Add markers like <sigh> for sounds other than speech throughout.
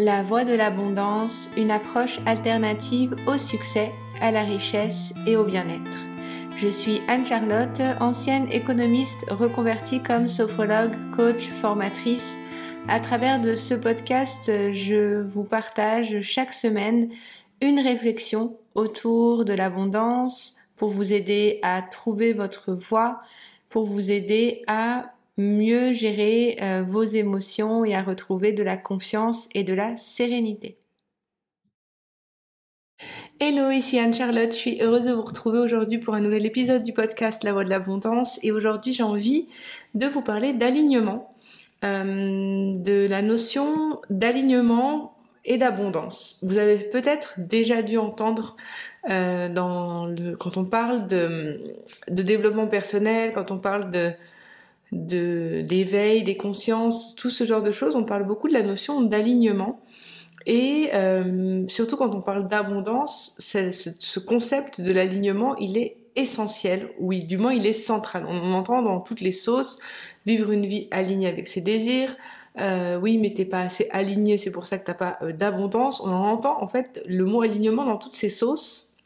La voie de l'abondance, une approche alternative au succès, à la richesse et au bien-être. Je suis Anne-Charlotte, ancienne économiste reconvertie comme sophrologue, coach, formatrice. À travers de ce podcast, je vous partage chaque semaine une réflexion autour de l'abondance pour vous aider à trouver votre voie, pour vous aider à mieux gérer euh, vos émotions et à retrouver de la confiance et de la sérénité. Hello, ici Anne-Charlotte, je suis heureuse de vous retrouver aujourd'hui pour un nouvel épisode du podcast La Voix de l'Abondance et aujourd'hui j'ai envie de vous parler d'alignement, euh, de la notion d'alignement et d'abondance. Vous avez peut-être déjà dû entendre euh, dans le, quand on parle de, de développement personnel, quand on parle de de d'éveil, des consciences, tout ce genre de choses, on parle beaucoup de la notion d'alignement. Et euh, surtout quand on parle d'abondance, ce, ce concept de l'alignement, il est essentiel, oui, du moins il est central. On entend dans toutes les sauces vivre une vie alignée avec ses désirs. Euh, oui, mais t'es pas assez aligné, c'est pour ça que t'as pas euh, d'abondance. On entend en fait le mot alignement dans toutes ces sauces.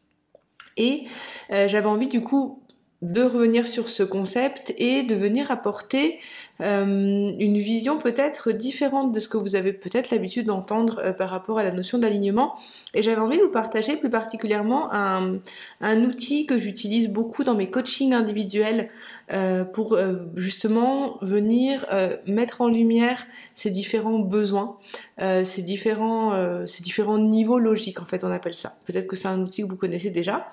Et j'avais envie du coup de revenir sur ce concept et de venir apporter euh, une vision peut-être différente de ce que vous avez peut-être l'habitude d'entendre euh, par rapport à la notion d'alignement. Et j'avais envie de vous partager plus particulièrement un, outil que j'utilise beaucoup dans mes coachings individuels euh, pour justement venir mettre en lumière ces différents besoins, ces différents, ces différents niveaux logiques en fait on appelle ça. Peut-être que c'est un outil que vous connaissez déjà.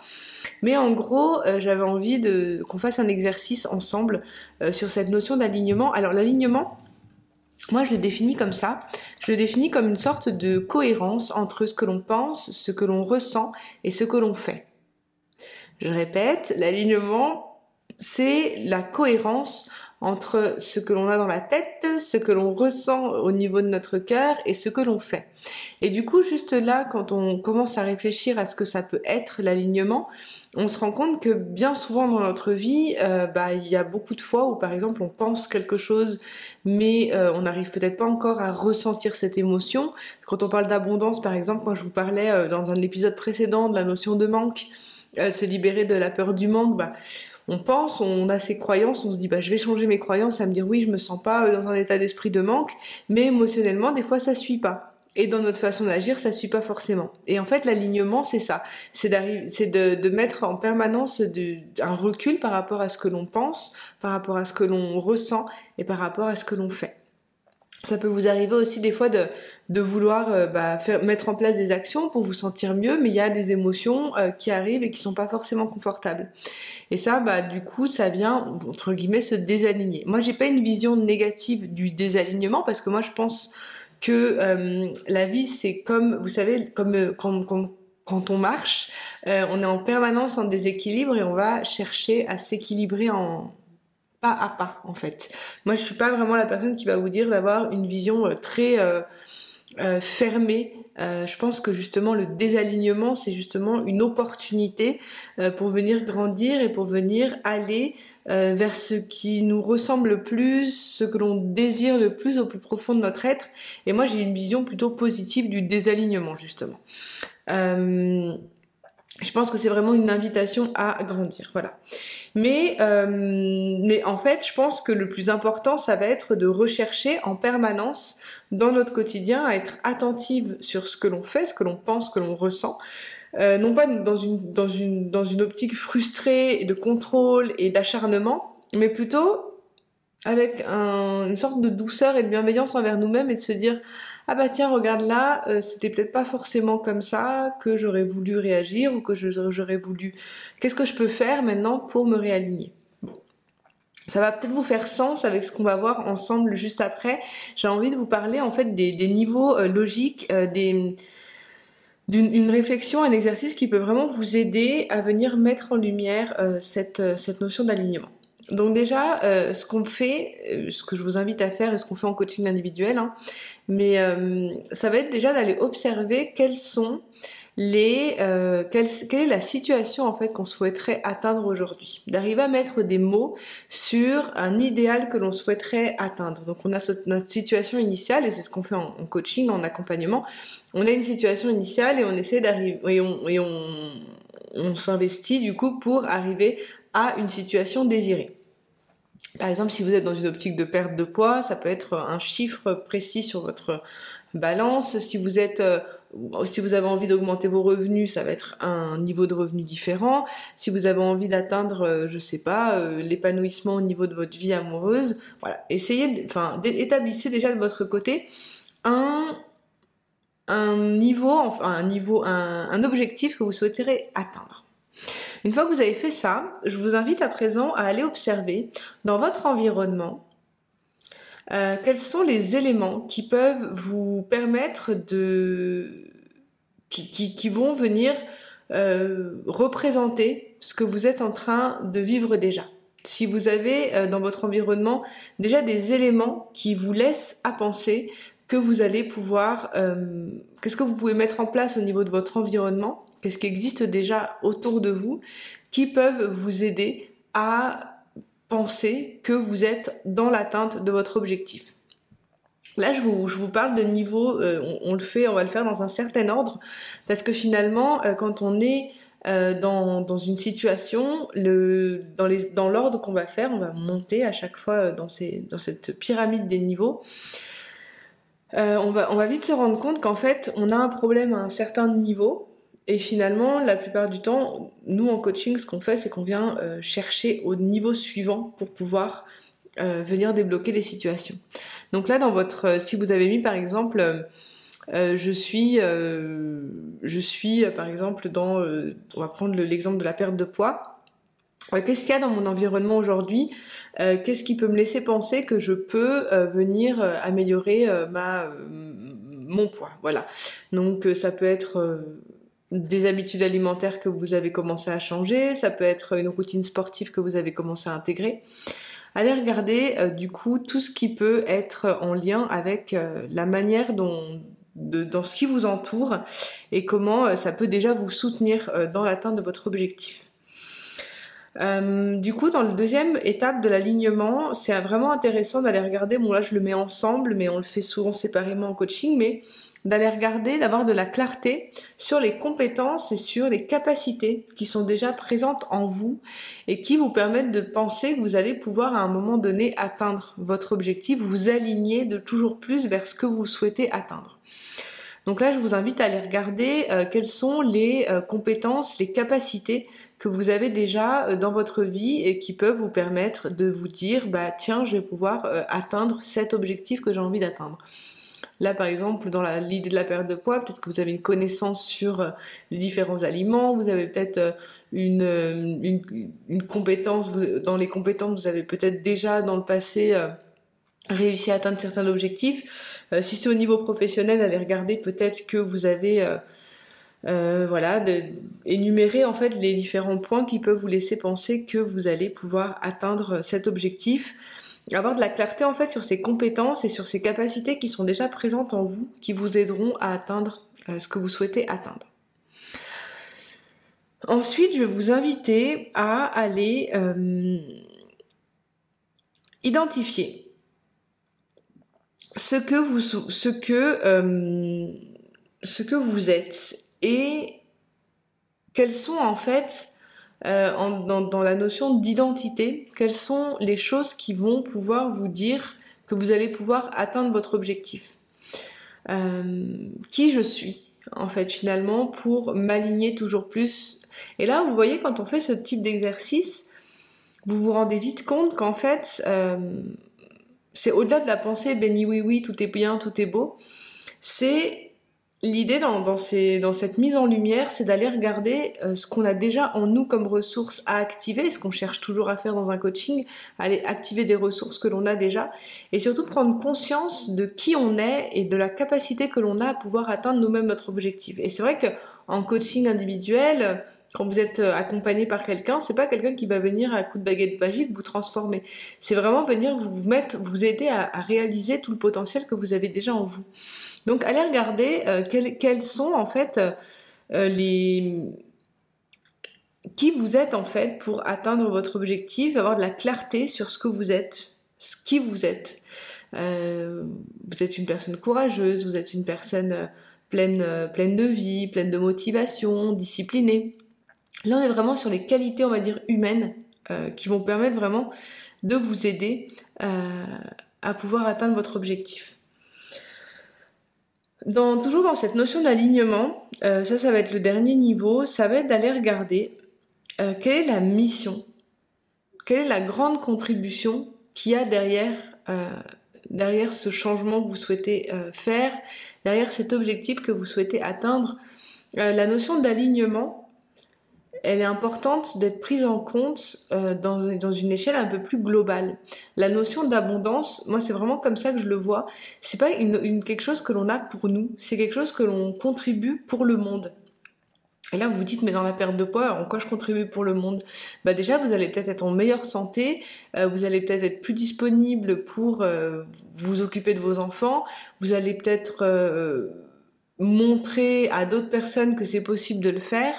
Mais en gros, j'avais envie qu'on fasse un exercice ensemble sur cette notion d'alignement alors l'alignement, moi je le définis comme ça. Je le définis comme une sorte de cohérence entre ce que l'on pense, ce que l'on ressent et ce que l'on fait. Je répète, l'alignement, c'est la cohérence entre ce que l'on a dans la tête, ce que l'on ressent au niveau de notre cœur et ce que l'on fait. Et du coup, juste là, quand on commence à réfléchir à ce que ça peut être l'alignement, on se rend compte que bien souvent dans notre vie, euh, bah, il y a beaucoup de fois où par exemple on pense quelque chose, mais euh, on n'arrive peut-être pas encore à ressentir cette émotion. Quand on parle d'abondance, par exemple, quand je vous parlais euh, dans un épisode précédent de la notion de manque, se libérer de la peur du manque, bah, on pense, on a ses croyances, on se dit bah je vais changer mes croyances à me dire oui je me sens pas dans un état d'esprit de manque, mais émotionnellement des fois ça suit pas et dans notre façon d'agir, ça suit pas forcément. Et en fait, l'alignement, c'est ça, c'est c'est de, mettre en permanence un recul par rapport à ce que l'on pense, par rapport à ce que l'on ressent et par rapport à ce que l'on fait. Ça peut vous arriver aussi des fois de, de vouloir euh, bah, faire, mettre en place des actions pour vous sentir mieux, mais il y a des émotions euh, qui arrivent et qui sont pas forcément confortables. Et ça, bah du coup, ça vient entre guillemets se désaligner. Moi, j'ai pas une vision négative du désalignement parce que moi, je pense que euh, la vie c'est comme, vous savez, comme euh, quand, quand, quand on marche, euh, on est en permanence en déséquilibre et on va chercher à s'équilibrer en pas à pas en fait. Moi je suis pas vraiment la personne qui va vous dire d'avoir une vision très euh, fermée. je pense que justement le désalignement c'est justement une opportunité pour venir grandir et pour venir aller euh, vers ce qui nous ressemble le plus, ce que l'on désire le plus au plus profond de notre être. Et moi, j'ai une vision plutôt positive du désalignement, justement. Je pense que c'est vraiment une invitation à grandir, voilà. Mais, euh, mais en fait, je pense que le plus important, ça va être de rechercher en permanence dans notre quotidien à être attentive sur ce que l'on fait, ce que l'on pense, ce que l'on ressent, euh, non pas dans une, dans, une, dans une optique frustrée de contrôle et d'acharnement, mais plutôt avec une sorte de douceur et de bienveillance envers nous-mêmes et de se dire ah bah tiens regarde là euh, c'était peut-être pas forcément comme ça que j'aurais voulu réagir ou que j'aurais voulu. Qu'est-ce que je peux faire maintenant pour me réaligner? Ça va peut-être vous faire sens avec ce qu'on va voir ensemble juste après. J'ai envie de vous parler en fait des, niveaux euh, logiques des d'une réflexion, un exercice qui peut vraiment vous aider à venir mettre en lumière euh, cette, euh, cette notion d'alignement. Donc déjà, euh, ce qu'on fait, ce que je vous invite à faire et ce qu'on fait en coaching individuel, hein, mais ça va être déjà d'aller observer quelles sont les euh, quelle, est la situation en fait qu'on souhaiterait atteindre aujourd'hui. D'arriver à mettre des mots sur un idéal que l'on souhaiterait atteindre. Donc on a notre situation initiale et c'est ce qu'on fait en, coaching, en accompagnement. On a une situation initiale et on essaie d'arriver et on s'investit du coup pour arriver à une situation désirée. Par exemple, si vous êtes dans une optique de perte de poids, ça peut être un chiffre précis sur votre balance. Si vous êtes, euh, si vous avez envie d'augmenter vos revenus, ça va être un niveau de revenu différent. Si vous avez envie d'atteindre, euh, je sais pas, euh, l'épanouissement au niveau de votre vie amoureuse, voilà. Essayez, enfin, établissez déjà de votre côté un un niveau, enfin un niveau, un objectif que vous souhaiterez atteindre. Une fois que vous avez fait ça, je vous invite à présent à aller observer dans votre environnement euh, quels sont les éléments qui peuvent vous permettre de... qui, vont venir euh, représenter ce que vous êtes en train de vivre déjà. Si vous avez euh, dans votre environnement déjà des éléments qui vous laissent à penser que vous allez pouvoir, qu'est-ce que vous pouvez mettre en place au niveau de votre environnement qu'est-ce qui existe déjà autour de vous qui peuvent vous aider à penser que vous êtes dans l'atteinte de votre objectif. Là, je vous, parle de niveau, euh, on, le fait, on va le faire dans un certain ordre, parce que finalement, euh, quand on est euh, dans, une situation, dans, l'ordre qu'on va faire, on va monter à chaque fois dans cette pyramide des niveaux. On, va, on va vite se rendre compte qu'en fait, on a un problème à un certain niveau, et finalement, la plupart du temps, nous en coaching, ce qu'on fait, c'est qu'on vient euh, chercher au niveau suivant pour pouvoir euh, venir débloquer les situations. Donc là, dans votre, euh, si vous avez mis par exemple, je suis, je suis par exemple dans, on va prendre l'exemple de la perte de poids. Qu'est-ce qu'il y a dans mon environnement aujourd'hui Qu'est-ce qui peut me laisser penser que je peux venir améliorer ma mon poids Voilà. Donc ça peut être des habitudes alimentaires que vous avez commencé à changer, ça peut être une routine sportive que vous avez commencé à intégrer. Allez regarder euh, du coup tout ce qui peut être en lien avec euh, la manière dont dans ce qui vous entoure et comment euh, ça peut déjà vous soutenir dans l'atteinte de votre objectif. Du coup, dans la deuxième étape de l'alignement, c'est vraiment intéressant d'aller regarder. Bon là, je le mets ensemble, mais on le fait souvent séparément en coaching, mais d'aller regarder, d'avoir de la clarté sur les compétences et sur les capacités qui sont déjà présentes en vous et qui vous permettent de penser que vous allez pouvoir à un moment donné atteindre votre objectif, vous aligner de toujours plus vers ce que vous souhaitez atteindre. Donc là, je vous invite à aller regarder euh, quelles sont les euh, compétences, les capacités que vous avez déjà euh, dans votre vie et qui peuvent vous permettre de vous dire, bah tiens, je vais pouvoir atteindre cet objectif que j'ai envie d'atteindre. Là, par exemple, dans l'idée de la perte de poids, peut-être que vous avez une connaissance sur les différents aliments, vous avez peut-être une, une, une, compétence, dans les compétences, vous avez peut-être déjà dans le passé réussi à atteindre certains objectifs. Si c'est au niveau professionnel, allez regarder peut-être que vous avez... Euh, voilà, de, énumérer en fait les différents points qui peuvent vous laisser penser que vous allez pouvoir atteindre cet objectif avoir de la clarté en fait sur ses compétences et sur ses capacités qui sont déjà présentes en vous, qui vous aideront à atteindre euh, ce que vous souhaitez atteindre. Ensuite, je vais vous inviter à aller euh, identifier ce que vous ce que euh, ce que vous êtes et quels sont en fait euh, dans, la notion d'identité, quelles sont les choses qui vont pouvoir vous dire que vous allez pouvoir atteindre votre objectif? Euh, qui je suis, en fait, finalement, pour m'aligner toujours plus? Et là, vous voyez, quand on fait ce type d'exercice, vous vous rendez vite compte qu'en fait, euh, c'est au-delà de la pensée, béni oui oui, tout est bien, tout est beau. C'est L'idée dans, dans, dans, cette mise en lumière, c'est d'aller regarder euh, ce qu'on a déjà en nous comme ressources à activer, ce qu'on cherche toujours à faire dans un coaching, aller activer des ressources que l'on a déjà, et surtout prendre conscience de qui on est et de la capacité que l'on a à pouvoir atteindre nous-mêmes notre objectif. Et c'est vrai que en coaching individuel, quand vous êtes euh, accompagné par quelqu'un, c'est pas quelqu'un qui va venir à coup de baguette magique vous transformer. C'est vraiment venir vous mettre, vous aider à, réaliser tout le potentiel que vous avez déjà en vous. Donc allez regarder euh, quels, sont en fait les qui vous êtes en fait pour atteindre votre objectif, avoir de la clarté sur ce que vous êtes, ce qui vous êtes. Euh, vous êtes une personne courageuse, vous êtes une personne euh, pleine, euh, pleine de vie, pleine de motivation, disciplinée. Là, on est vraiment sur les qualités, on va dire, humaines qui vont permettre vraiment de vous aider à pouvoir atteindre votre objectif. Toujours dans cette notion d'alignement, ça, ça va être le dernier niveau, ça va être d'aller regarder quelle est la mission, quelle est la grande contribution qu'il y a derrière ce changement que vous souhaitez euh, faire, derrière cet objectif que vous souhaitez atteindre. Euh, la notion d'alignement, elle est importante d'être prise en compte euh, dans, une échelle un peu plus globale. La notion d'abondance, moi c'est vraiment comme ça que je le vois. C'est pas quelque chose que l'on a pour nous, c'est quelque chose que l'on contribue pour le monde. Et là, vous vous dites, mais dans la perte de poids, en quoi je contribue pour le monde? Bah déjà, vous allez peut-être être en meilleure santé, euh, vous allez peut-être être plus disponible pour euh, vous occuper de vos enfants, vous allez peut-être montrer à d'autres personnes que c'est possible de le faire.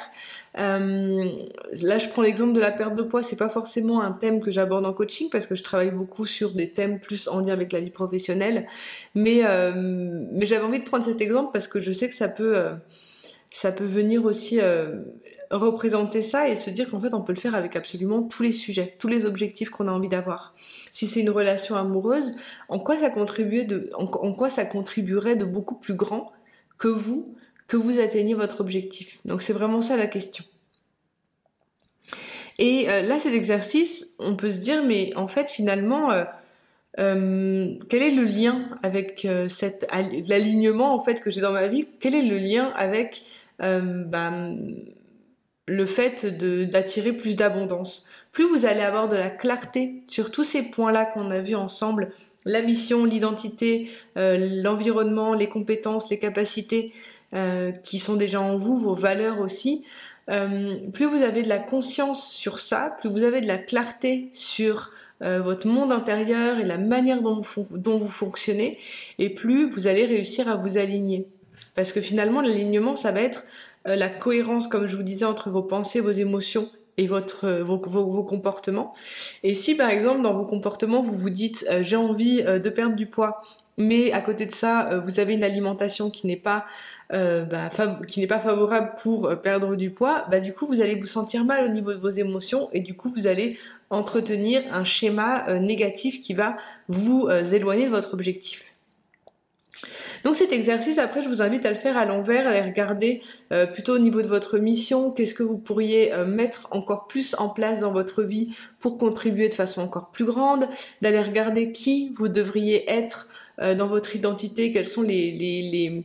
Là, je prends l'exemple de la perte de poids. C'est pas forcément un thème que j'aborde en coaching parce que je travaille beaucoup sur des thèmes plus en lien avec la vie professionnelle. Mais mais j'avais envie de prendre cet exemple parce que je sais que ça peut ça peut venir aussi euh, représenter ça et se dire qu'en fait on peut le faire avec absolument tous les sujets, tous les objectifs qu'on a envie d'avoir. Si c'est une relation amoureuse, en en, quoi ça contribuerait de beaucoup plus grand que vous, que vous atteigniez votre objectif. Donc c'est vraiment ça la question. Et euh, là, cet exercice, on peut se dire, mais en fait, finalement, euh, euh, quel est le lien avec cet l'alignement en fait que j'ai dans ma vie? Quel est le lien avec bah, le fait d'attirer plus d'abondance? Plus vous allez avoir de la clarté sur tous ces points-là qu'on a vus ensemble, la mission, l'identité, l'environnement, les compétences, les capacités euh, qui sont déjà en vous, vos valeurs aussi, plus vous avez de la conscience sur ça, plus vous avez de la clarté sur votre monde intérieur et la manière dont vous, dont vous fonctionnez, et plus vous allez réussir à vous aligner. Parce que finalement, l'alignement, ça va être euh, la cohérence, comme je vous disais, entre vos pensées, vos émotions et votre, euh, vos, comportements. Et si par exemple dans vos comportements vous vous dites euh, j'ai envie de perdre du poids, mais à côté de ça vous avez une alimentation qui n'est pas bah, qui n'est pas favorable pour perdre du poids, bah du coup vous allez vous sentir mal au niveau de vos émotions et du coup vous allez entretenir un schéma négatif qui va vous éloigner de votre objectif. Donc cet exercice, après, je vous invite à le faire à l'envers, à aller regarder euh, plutôt au niveau de votre mission, qu'est-ce que vous pourriez euh, mettre encore plus en place dans votre vie pour contribuer de façon encore plus grande, d'aller regarder qui vous devriez être euh, dans votre identité, quels sont les,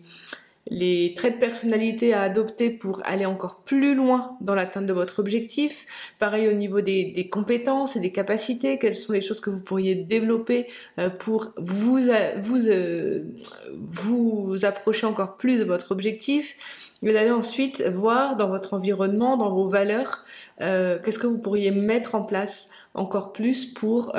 les traits de personnalité à adopter pour aller encore plus loin dans l'atteinte de votre objectif. Pareil au niveau des, compétences et des capacités, quelles sont les choses que vous pourriez développer euh, pour vous, vous, euh, vous approcher encore plus de votre objectif. Et d'aller ensuite voir dans votre environnement, dans vos valeurs, euh, qu'est-ce que vous pourriez mettre en place encore plus pour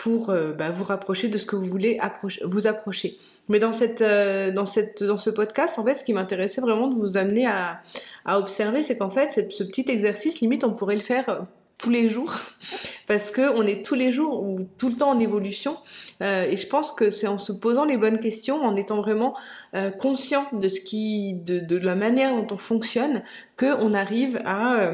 pour euh, bah, vous rapprocher de ce que vous voulez vous approcher. Mais dans cette, euh, dans cette, dans ce podcast, en fait, ce qui m'intéressait vraiment de vous amener à, à observer, c'est qu'en fait, ce petit exercice, limite, on pourrait le faire euh, tous les jours, <laughs> parce que on est tous les jours ou tout le temps en évolution. et je pense que c'est en se posant les bonnes questions, en étant vraiment conscient de ce qui, de, de la manière dont on fonctionne, que on arrive à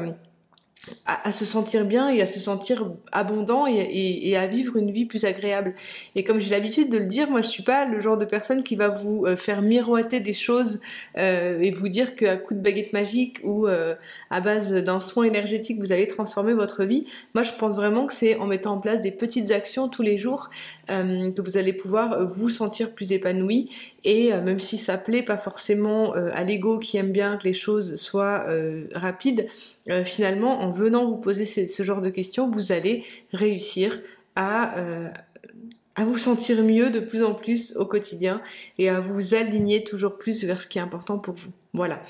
à, se sentir bien et à se sentir abondant et, à vivre une vie plus agréable. Et comme j'ai l'habitude de le dire, moi je suis pas le genre de personne qui va vous euh, faire miroiter des choses euh, et vous dire qu'à coup de baguette magique ou euh, à base d'un soin énergétique vous allez transformer votre vie. Moi je pense vraiment que c'est en mettant en place des petites actions tous les jours que vous allez pouvoir vous sentir plus épanoui et même si ça plaît pas forcément à l'ego qui aime bien que les choses soient rapides, euh, finalement, en venant vous poser ce, genre de questions, vous allez réussir à, euh, à vous sentir mieux de plus en plus au quotidien et à vous aligner toujours plus vers ce qui est important pour vous. Voilà.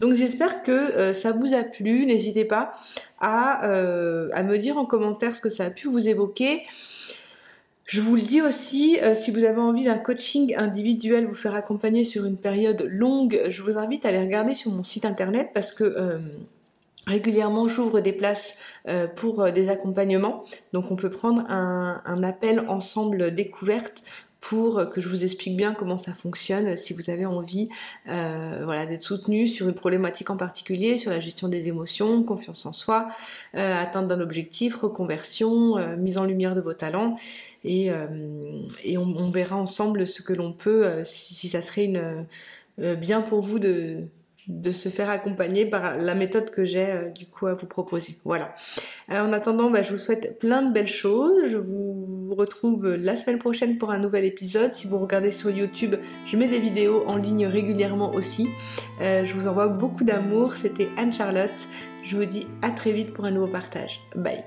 Donc j'espère que euh, ça vous a plu. N'hésitez pas à, à me dire en commentaire ce que ça a pu vous évoquer. Je vous le dis aussi, si vous avez envie d'un coaching individuel, vous faire accompagner sur une période longue, je vous invite à aller regarder sur mon site internet parce que régulièrement j'ouvre des places euh, pour des accompagnements. Donc on peut prendre un, appel ensemble découverte pour que je vous explique bien comment ça fonctionne si vous avez envie euh, voilà, d'être soutenu sur une problématique en particulier, sur la gestion des émotions, confiance en soi, euh, atteinte d'un objectif, reconversion, euh, mise en lumière de vos talents. Et, on, verra ensemble ce que l'on peut, si, ça serait bien pour vous de, de se faire accompagner par la méthode que j'ai euh, du coup à vous proposer. Voilà. Euh, en attendant, bah, je vous souhaite plein de belles choses. Je vous retrouve la semaine prochaine pour un nouvel épisode. Si vous regardez sur YouTube, je mets des vidéos en ligne régulièrement aussi. Euh, je vous envoie beaucoup d'amour. C'était Anne-Charlotte. Je vous dis à très vite pour un nouveau partage. Bye.